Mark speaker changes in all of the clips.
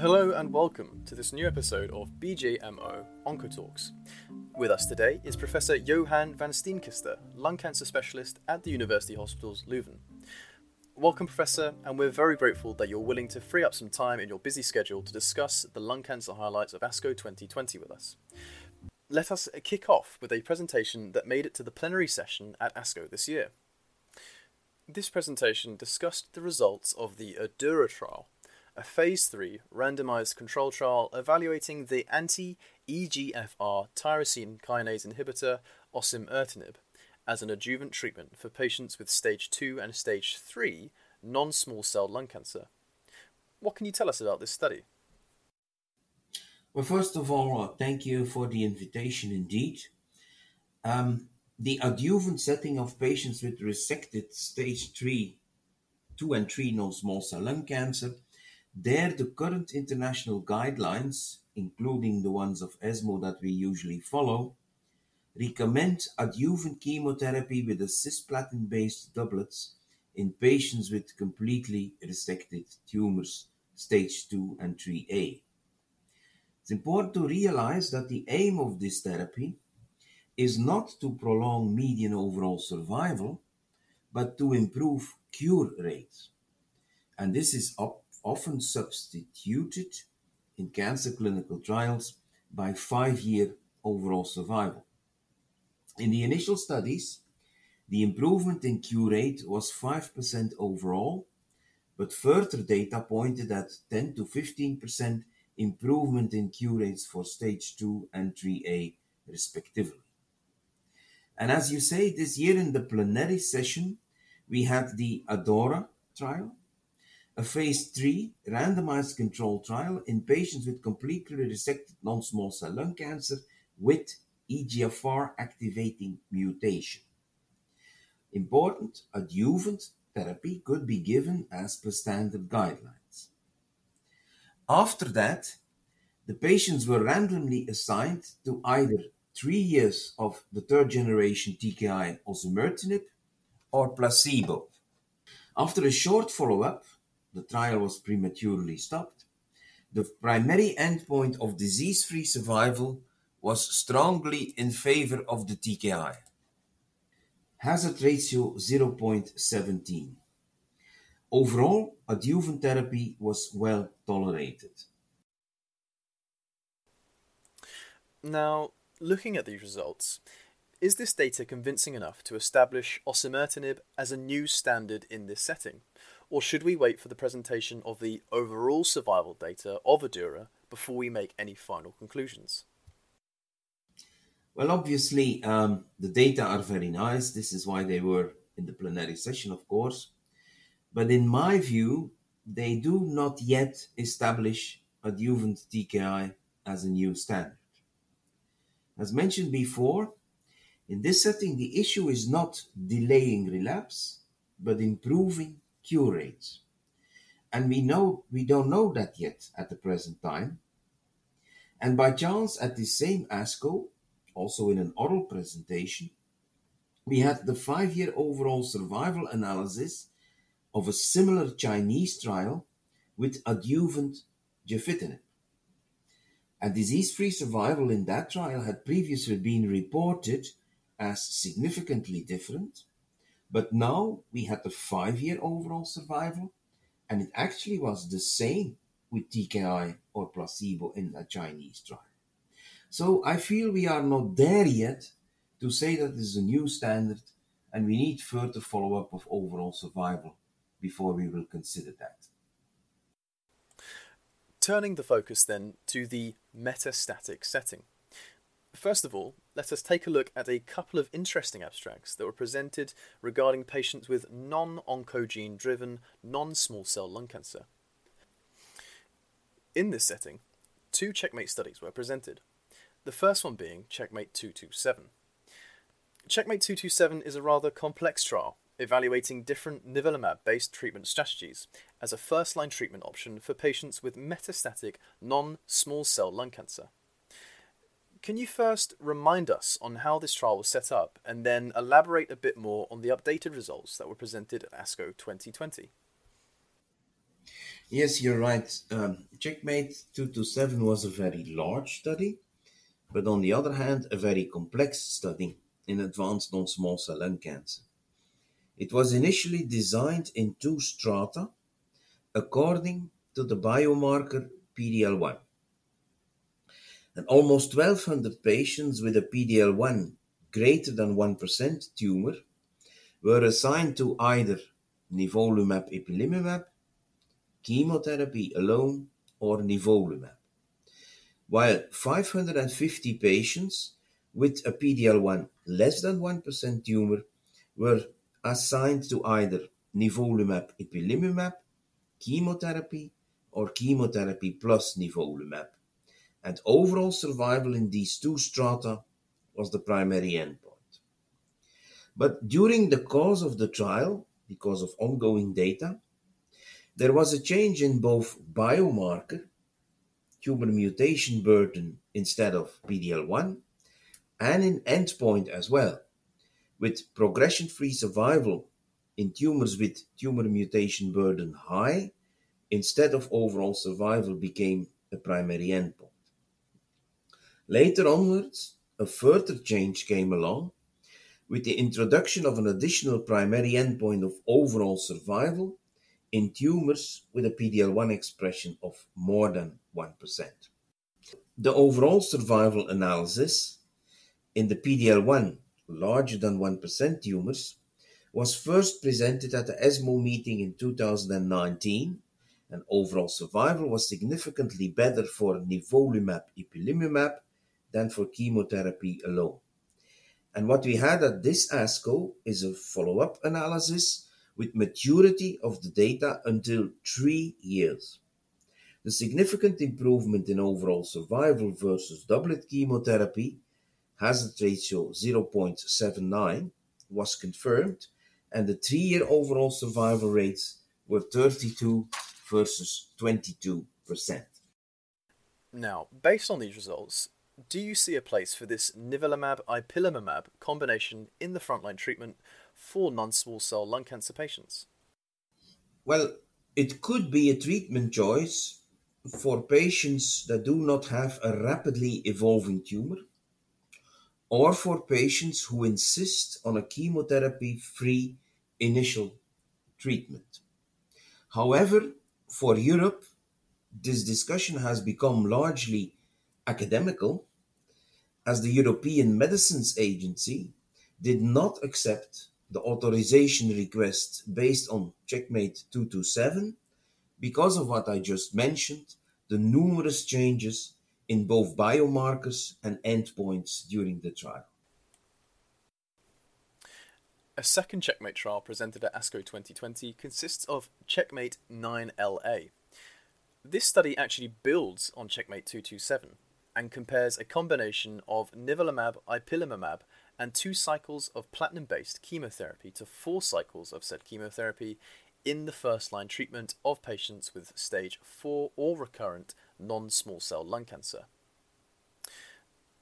Speaker 1: Hello and welcome to this new episode of BJMO Oncotalks. With us today is Professor Johan Vansteenkiste, lung cancer specialist at the University Hospitals Leuven. Welcome, Professor, and we're very grateful that you're willing to free up some time in your busy schedule to discuss the lung cancer highlights of ASCO 2020 with us. Let us kick off with a presentation that made it to the plenary session at ASCO this year. This presentation discussed the results of the ADAURA trial, a phase 3 randomized control trial evaluating the anti EGFR tyrosine kinase inhibitor osimertinib as an adjuvant treatment for patients with stage 2 and stage 3 non small cell lung cancer. What can you tell us about this study?
Speaker 2: Well, first of all, uh, thank you for the invitation indeed. Um, the adjuvant setting of patients with resected stage 3, 2 and 3 non small cell lung cancer, there the current international guidelines, including the ones of ESMO that we usually follow, recommend adjuvant chemotherapy with a cisplatin based doublets in patients with completely resected tumors, stage 2 and 3A. It's important to realize that the aim of this therapy is not to prolong median overall survival, but to improve cure rates. And this is op- often substituted in cancer clinical trials by five year overall survival. In the initial studies, the improvement in cure rate was 5% overall, but further data pointed at 10 to 15% improvement in cure rates for stage 2 and 3A, respectively. And as you say, this year in the plenary session, we had the ADAURA trial, a phase 3 randomized controlled trial in patients with completely resected non small cell lung cancer with EGFR activating mutation. Important adjuvant therapy could be given as per standard guidelines. After that, the patients were randomly assigned to either three years of the third generation TKI osimertinib or placebo. After a short follow up, the trial was prematurely stopped. The primary endpoint of disease free survival was strongly in favor of the TKI. Hazard ratio 0.17. Overall, adjuvant therapy was well tolerated.
Speaker 1: Now, looking at these results, is this data convincing enough to establish osimertinib as a new standard in this setting? Or should we wait for the presentation of the overall survival data of ADAURA before we make any final conclusions?
Speaker 2: Well, obviously, um, the data are very nice. This is why they were in the plenary session, of course. But in my view, they do not yet establish adjuvant TKI as a new standard. As mentioned before, in this setting, the issue is not delaying relapse, but improving cure rates. And we know we don't know that yet at the present time. And by chance, at the same ASCO, also in an oral presentation, we had the five year overall survival analysis of a similar Chinese trial with adjuvant gefitinib. A disease free survival in that trial had previously been reported as significantly different, but now we had the five year overall survival, and it actually was the same with TKI or placebo in a Chinese trial. So I feel we are not there yet to say that this is a new standard and we need further follow up of overall survival before we will consider that.
Speaker 1: Turning the focus then to the metastatic setting. First of all, let us take a look at a couple of interesting abstracts that were presented regarding patients with non oncogene driven non small cell lung cancer. In this setting, two checkmate studies were presented the first one being Checkmate 227. Checkmate 227 is a rather complex trial evaluating different nivolumab based treatment strategies as a first line treatment option for patients with metastatic non small cell lung cancer. Can you first remind us on how this trial was set up and then elaborate a bit more on the updated results that were presented at ASCO 2020?
Speaker 2: Yes, you're right. Um, Checkmate 227 was a very large study, but on the other hand, a very complex study in advanced non small cell lung cancer. It was initially designed in two strata according to the biomarker PDL1. And almost 1200 patients with a PDL1 greater than 1% tumor were assigned to either nivolumab ipilimumab chemotherapy alone, or nivolumab. While 550 patients with a PDL1 less than 1% tumor were assigned to either nivolumab ipilimumab, chemotherapy, or chemotherapy plus nivolumab. And overall survival in these two strata was the primary endpoint. But during the course of the trial, because of ongoing data, there was a change in both biomarker, tumor mutation burden instead of PDL1, and in endpoint as well, with progression free survival in tumors with tumor mutation burden high instead of overall survival became a primary endpoint. Later onwards, a further change came along with the introduction of an additional primary endpoint of overall survival in tumors with a PD-L1 expression of more than 1%. The overall survival analysis in the PD-L1 larger than 1% tumors was first presented at the ESMO meeting in 2019 and overall survival was significantly better for nivolumab ipilimumab than for chemotherapy alone. And what we had at this ASCO is a follow-up analysis with maturity of the data until three years. The significant improvement in overall survival versus doublet chemotherapy, hazard ratio 0.79, was confirmed, and the three year overall survival rates were 32 versus 22%.
Speaker 1: Now, based on these results, do you see a place for this nivolumab ipilimumab combination in the frontline treatment for non small cell lung cancer patients?
Speaker 2: Well, it could be a treatment choice for patients that do not have a rapidly evolving tumor or for patients who insist on a chemotherapy free initial treatment. However, for Europe, this discussion has become largely academical as the European Medicines Agency did not accept the authorization request based on Checkmate 227 because of what I just mentioned, the numerous changes in both biomarkers and endpoints during the trial.
Speaker 1: A second Checkmate trial presented at ASCO 2020 consists of Checkmate 9LA. This study actually builds on Checkmate 227 and compares a combination of nivolumab ipilimumab and two cycles of platinum based chemotherapy to four cycles of said chemotherapy in the first line treatment of patients with stage 4 or recurrent non small cell lung cancer.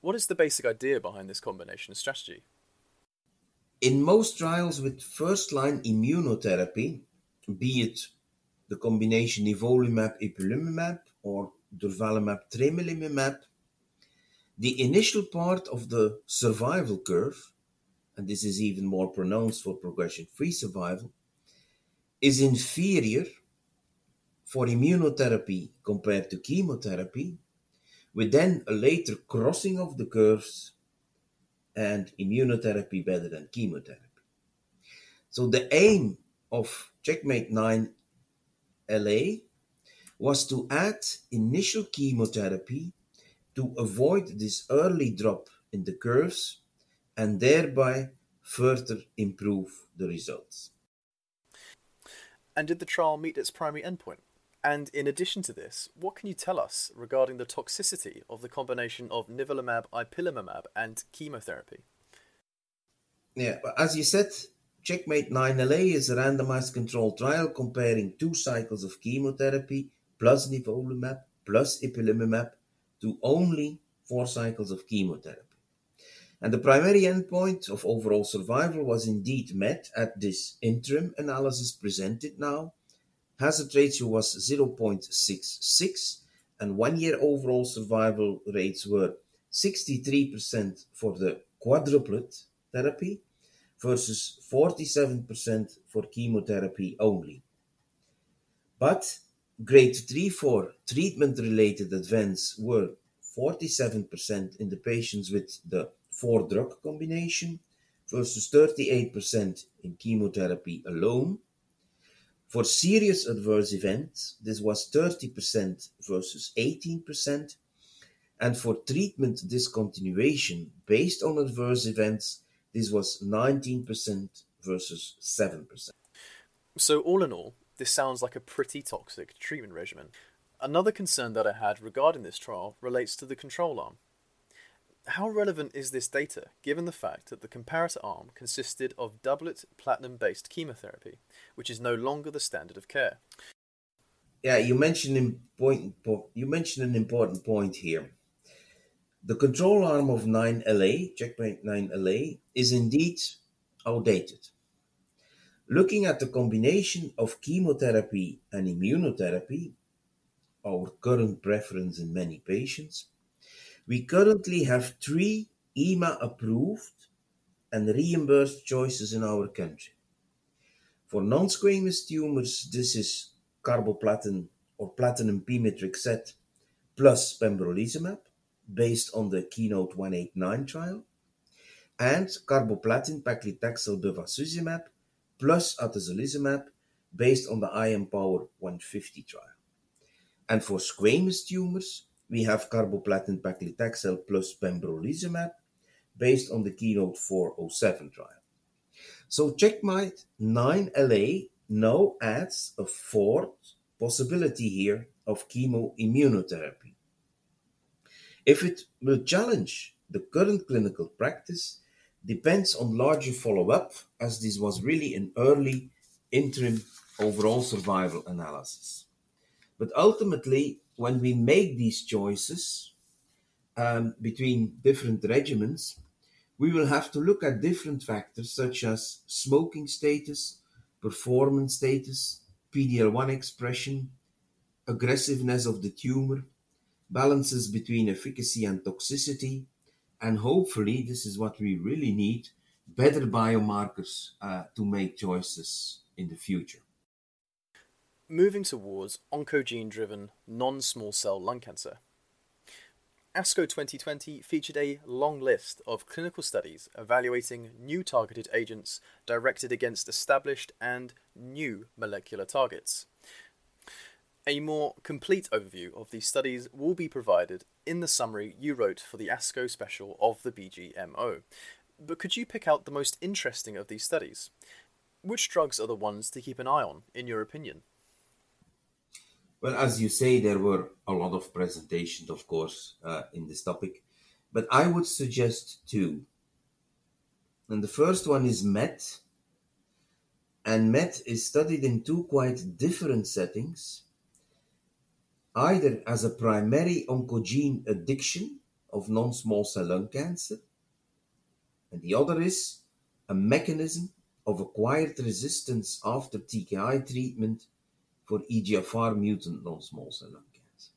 Speaker 1: What is the basic idea behind this combination strategy?
Speaker 2: In most trials with first line immunotherapy, be it the combination nivolumab ipilimumab or durvalumab tremelimumab, the initial part of the survival curve, and this is even more pronounced for progression free survival, is inferior for immunotherapy compared to chemotherapy, with then a later crossing of the curves and immunotherapy better than chemotherapy. So the aim of Checkmate 9 LA was to add initial chemotherapy to avoid this early drop in the curves and thereby further improve the results.
Speaker 1: And did the trial meet its primary endpoint? And in addition to this, what can you tell us regarding the toxicity of the combination of nivolumab ipilimumab and chemotherapy?
Speaker 2: Yeah, as you said, Checkmate 9LA is a randomized controlled trial comparing two cycles of chemotherapy plus nivolumab plus ipilimumab to only four cycles of chemotherapy. And the primary endpoint of overall survival was indeed met at this interim analysis presented now hazard ratio was 0.66, and one year overall survival rates were 63% for the quadruplet therapy versus 47% for chemotherapy only. But grade 3 4 treatment related events were 47% in the patients with the four drug combination versus 38% in chemotherapy alone. For serious adverse events, this was 30% versus 18%. And for treatment discontinuation based on adverse events, this was 19% versus 7%.
Speaker 1: So, all in all, this sounds like a pretty toxic treatment regimen. Another concern that I had regarding this trial relates to the control arm. How relevant is this data given the fact that the comparator arm consisted of doublet platinum based chemotherapy, which is no longer the standard of care?
Speaker 2: Yeah, you mentioned important, you mentioned an important point here. The control arm of 9LA, checkmate 9LA, is indeed outdated. Looking at the combination of chemotherapy and immunotherapy, our current preference in many patients, we currently have three EMA approved and reimbursed choices in our country. For non squamous tumors, this is carboplatin or platinum P pemetrexed plus pembrolizumab based on the Keynote 189 trial, and carboplatin paclitaxel bevacizumab plus atezolizumab based on the IMpower 150 trial. And for squamous tumors, we have carboplatin paclitaxel plus pembrolizumab based on the Keynote 407 trial. So Checkmate 9LA now adds a fourth possibility here of chemoimmunotherapy. If it will challenge the current clinical practice depends on larger follow-up as this was really an early interim overall survival analysis. But ultimately, when we make these choices um, between different regimens, we will have to look at different factors such as smoking status, performance status, PD-L1 expression, aggressiveness of the tumor, balances between efficacy and toxicity, and hopefully, this is what we really need better biomarkers uh, to make choices in the future
Speaker 1: moving towards oncogene driven non small cell lung cancer. ASCO 2020 featured a long list of clinical studies evaluating new targeted agents directed against established and new molecular targets. A more complete overview of these studies will be provided in the summary you wrote for the ASCO special of the BJMO. But could you pick out the most interesting of these studies? Which drugs are the ones to keep an eye on, in your opinion?
Speaker 2: Well, as you say, there were a lot of presentations, of course, uh, in this topic, but I would suggest two. And the first one is MET. And MET is studied in two quite different settings, either as a primary oncogene addiction of non small cell lung cancer, and the other is a mechanism of acquired resistance after TKI treatment for EGFR mutant non-small cell lung cancer.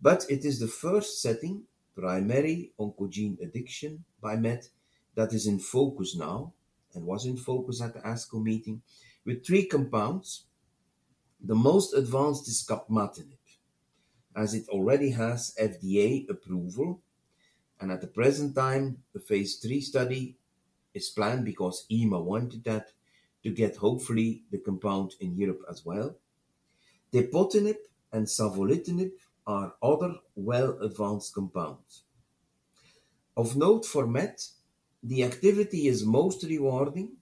Speaker 2: But it is the first setting, primary oncogene addiction by MET, that is in focus now and was in focus at the ASCO meeting with three compounds. The most advanced is capmatinib, as it already has FDA approval, and at the present time, the phase 3 study is planned because EMA wanted that to get hopefully the compound in Europe as well. Tepotinib and savolitinib are other well-advanced compounds. Of note for MET, the activity is most rewarding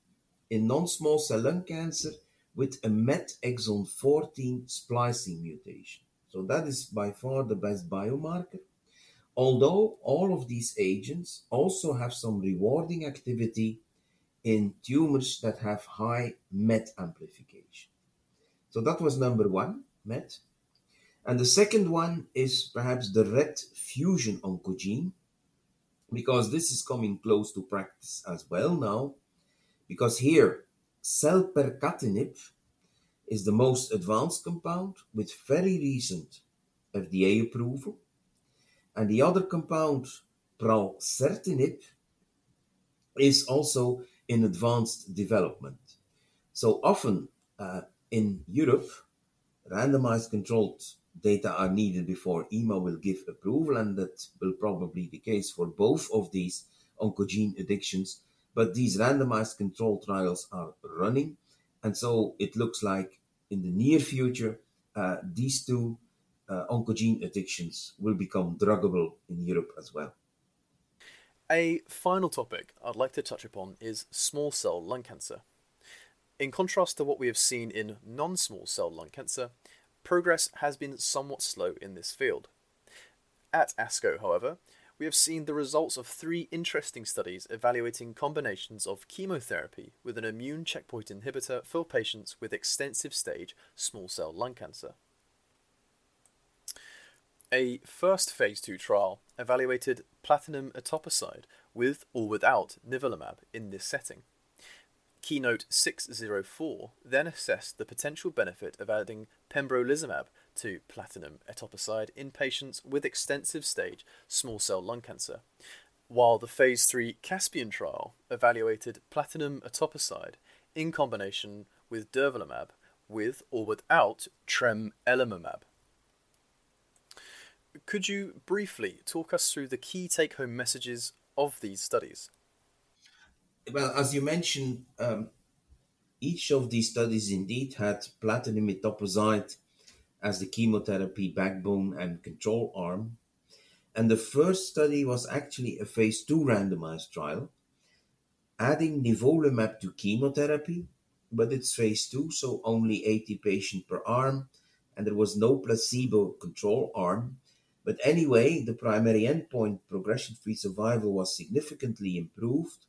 Speaker 2: in non-small cell lung cancer with a MET exon 14 splicing mutation. So that is by far the best biomarker. Although all of these agents also have some rewarding activity in tumors that have high MET amplification. So that was number one, MET. And the second one is perhaps the RET fusion oncogene, because this is coming close to practice as well now. Because here, selpercatinib is the most advanced compound with very recent FDA approval. And the other compound, pralsetinib, is also in advanced development. So often uh, in Europe, randomized controlled data are needed before EMA will give approval, and that will probably be the case for both of these oncogene addictions. But these randomized controlled trials are running, and so it looks like in the near future, uh, these two uh, oncogene addictions will become druggable in Europe as well.
Speaker 1: A final topic I'd like to touch upon is small cell lung cancer. In contrast to what we have seen in non small cell lung cancer, progress has been somewhat slow in this field. At ASCO, however, we have seen the results of three interesting studies evaluating combinations of chemotherapy with an immune checkpoint inhibitor for patients with extensive stage small cell lung cancer. A first phase 2 trial evaluated platinum etoposide with or without nivolumab in this setting. Keynote 604 then assessed the potential benefit of adding pembrolizumab to platinum etoposide in patients with extensive stage small cell lung cancer, while the phase 3 Caspian trial evaluated platinum etoposide in combination with durvalumab with or without tremelimumab. Could you briefly talk us through the key take home messages of these studies?
Speaker 2: Well, as you mentioned, um, each of these studies indeed had platinum etoposide as the chemotherapy backbone and control arm. And the first study was actually a phase 2 randomized trial, adding nivolumab to chemotherapy, but it's phase 2, so only 80 patients per arm, and there was no placebo control arm. But anyway, the primary endpoint, progression free survival, was significantly improved,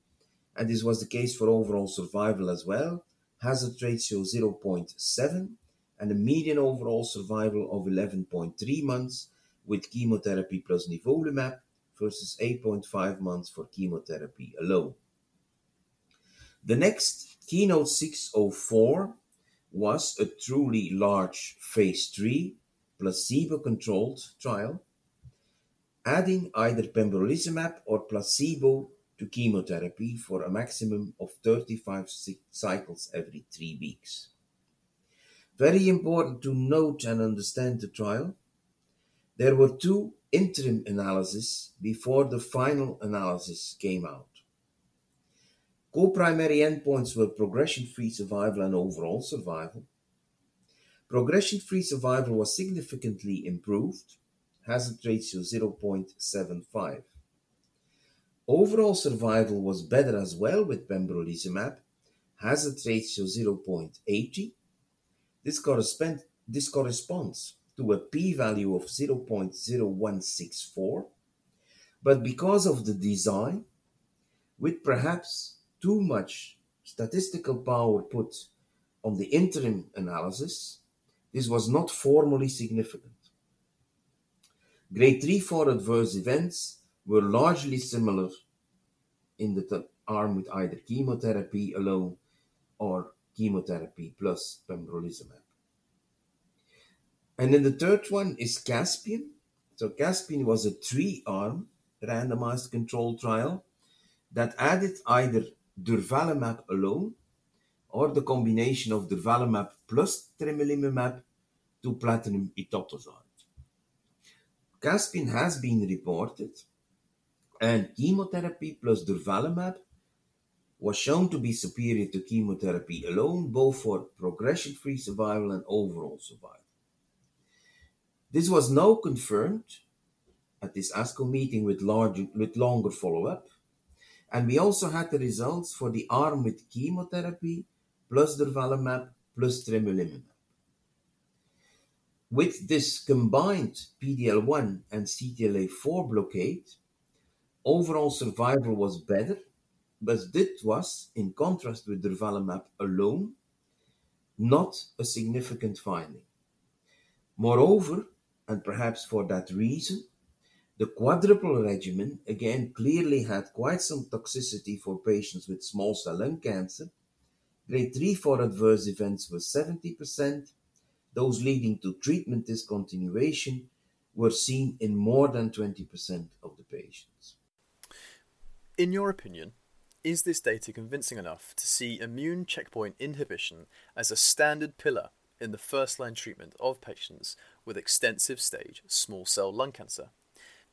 Speaker 2: and this was the case for overall survival as well. Hazard ratio 0.7 and a median overall survival of 11.3 months with chemotherapy plus nivolumab versus 8.5 months for chemotherapy alone. The next, Keynote 604, was a truly large phase 3 placebo controlled trial, adding either pembrolizumab or placebo to chemotherapy for a maximum of 35 cycles every three weeks. Very important to note and understand the trial. There were two interim analyses before the final analysis came out. Co-primary endpoints were progression-free survival and overall survival. Progression-free survival was significantly improved, hazard ratio 0.75. Overall survival was better as well with pembrolizumab, hazard ratio 0.80 this, correspond, this corresponds to a p-value of 0.0164, but because of the design, with perhaps too much statistical power put on the interim analysis, this was not formally significant. Grade 3 4 adverse events were largely similar in the arm with either chemotherapy alone or chemotherapy plus pembrolizumab. And then the third one is Caspian. So Caspian was a three-arm randomized control trial that added either durvalumab alone or the combination of durvalumab plus tremelimumab to platinum etoposide. Caspian has been reported and chemotherapy plus durvalumab was shown to be superior to chemotherapy alone, both for progression free survival and overall survival. This was now confirmed at this ASCO meeting with, large, with longer follow up, and we also had the results for the arm with chemotherapy plus durvalumab plus tremelimumab. With this combined PDL1 and CTLA4 blockade, overall survival was better but this was, in contrast with durvalumab alone, not a significant finding. Moreover, and perhaps for that reason, the quadruple regimen again clearly had quite some toxicity for patients with small cell lung cancer, Grade 3 for adverse events was 70%. Those leading to treatment discontinuation were seen in more than 20% of the patients.
Speaker 1: In your opinion, is this data convincing enough to see immune checkpoint inhibition as a standard pillar in the first line treatment of patients with extensive stage small cell lung cancer?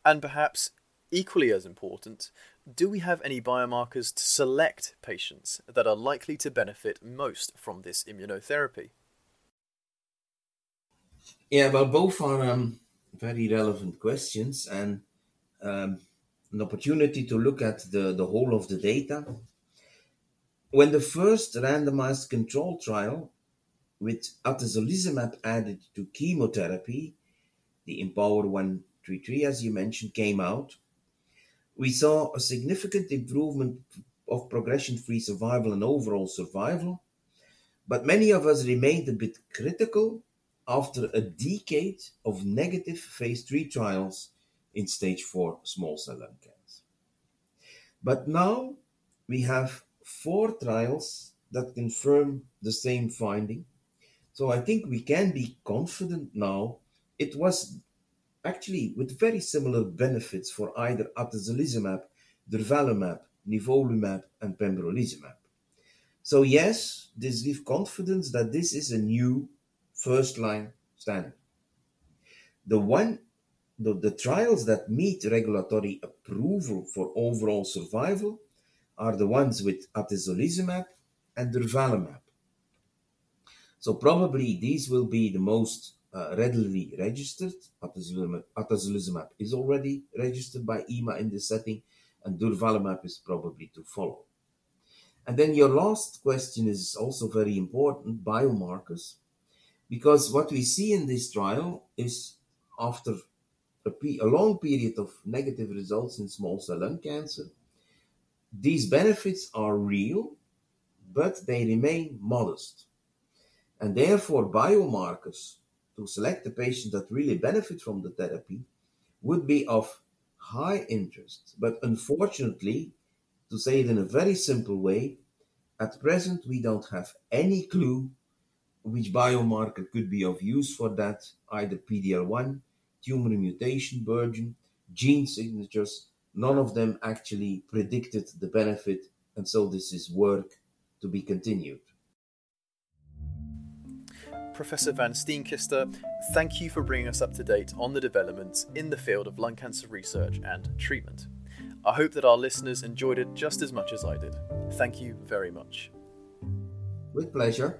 Speaker 1: And perhaps equally as important, do we have any biomarkers to select patients that are likely to benefit most from this immunotherapy?
Speaker 2: Yeah, well, both are um, very relevant questions and um, an opportunity to look at the, the whole of the data. When the first randomized control trial with atezolizumab added to chemotherapy, the IMpower 133, as you mentioned, came out, we saw a significant improvement of progression free survival and overall survival, but many of us remained a bit critical after a decade of negative phase 3 trials in stage 4 small cell lung cancer. But now we have four trials that confirm the same finding. So I think we can be confident now it was actually with very similar benefits for either atezolizumab, durvalumab, nivolumab, and pembrolizumab. So yes, this gives confidence that this is a new first line standard. The one the, the trials that meet regulatory approval for overall survival are the ones with atezolizumab and durvalumab. So probably these will be the most uh, readily registered. Atezolizumab, atezolizumab is already registered by EMA in this setting, and durvalumab is probably to follow. And then your last question is also very important, biomarkers, because what we see in this trial is after a, a long period of negative results in small cell lung cancer, these benefits are real, but they remain modest. And therefore, biomarkers to select the patient that really benefit from the therapy would be of high interest. But unfortunately, to say it in a very simple way, at present we don't have any clue which biomarker could be of use for that, either PDL1, tumor mutation burden, gene signatures, none of them actually predicted the benefit, and so this is work to be continued.
Speaker 1: Professor Vansteenkiste, thank you for bringing us up to date on the developments in the field of lung cancer research and treatment. I hope that our listeners enjoyed it just as much as I did. Thank you very much.
Speaker 2: With pleasure.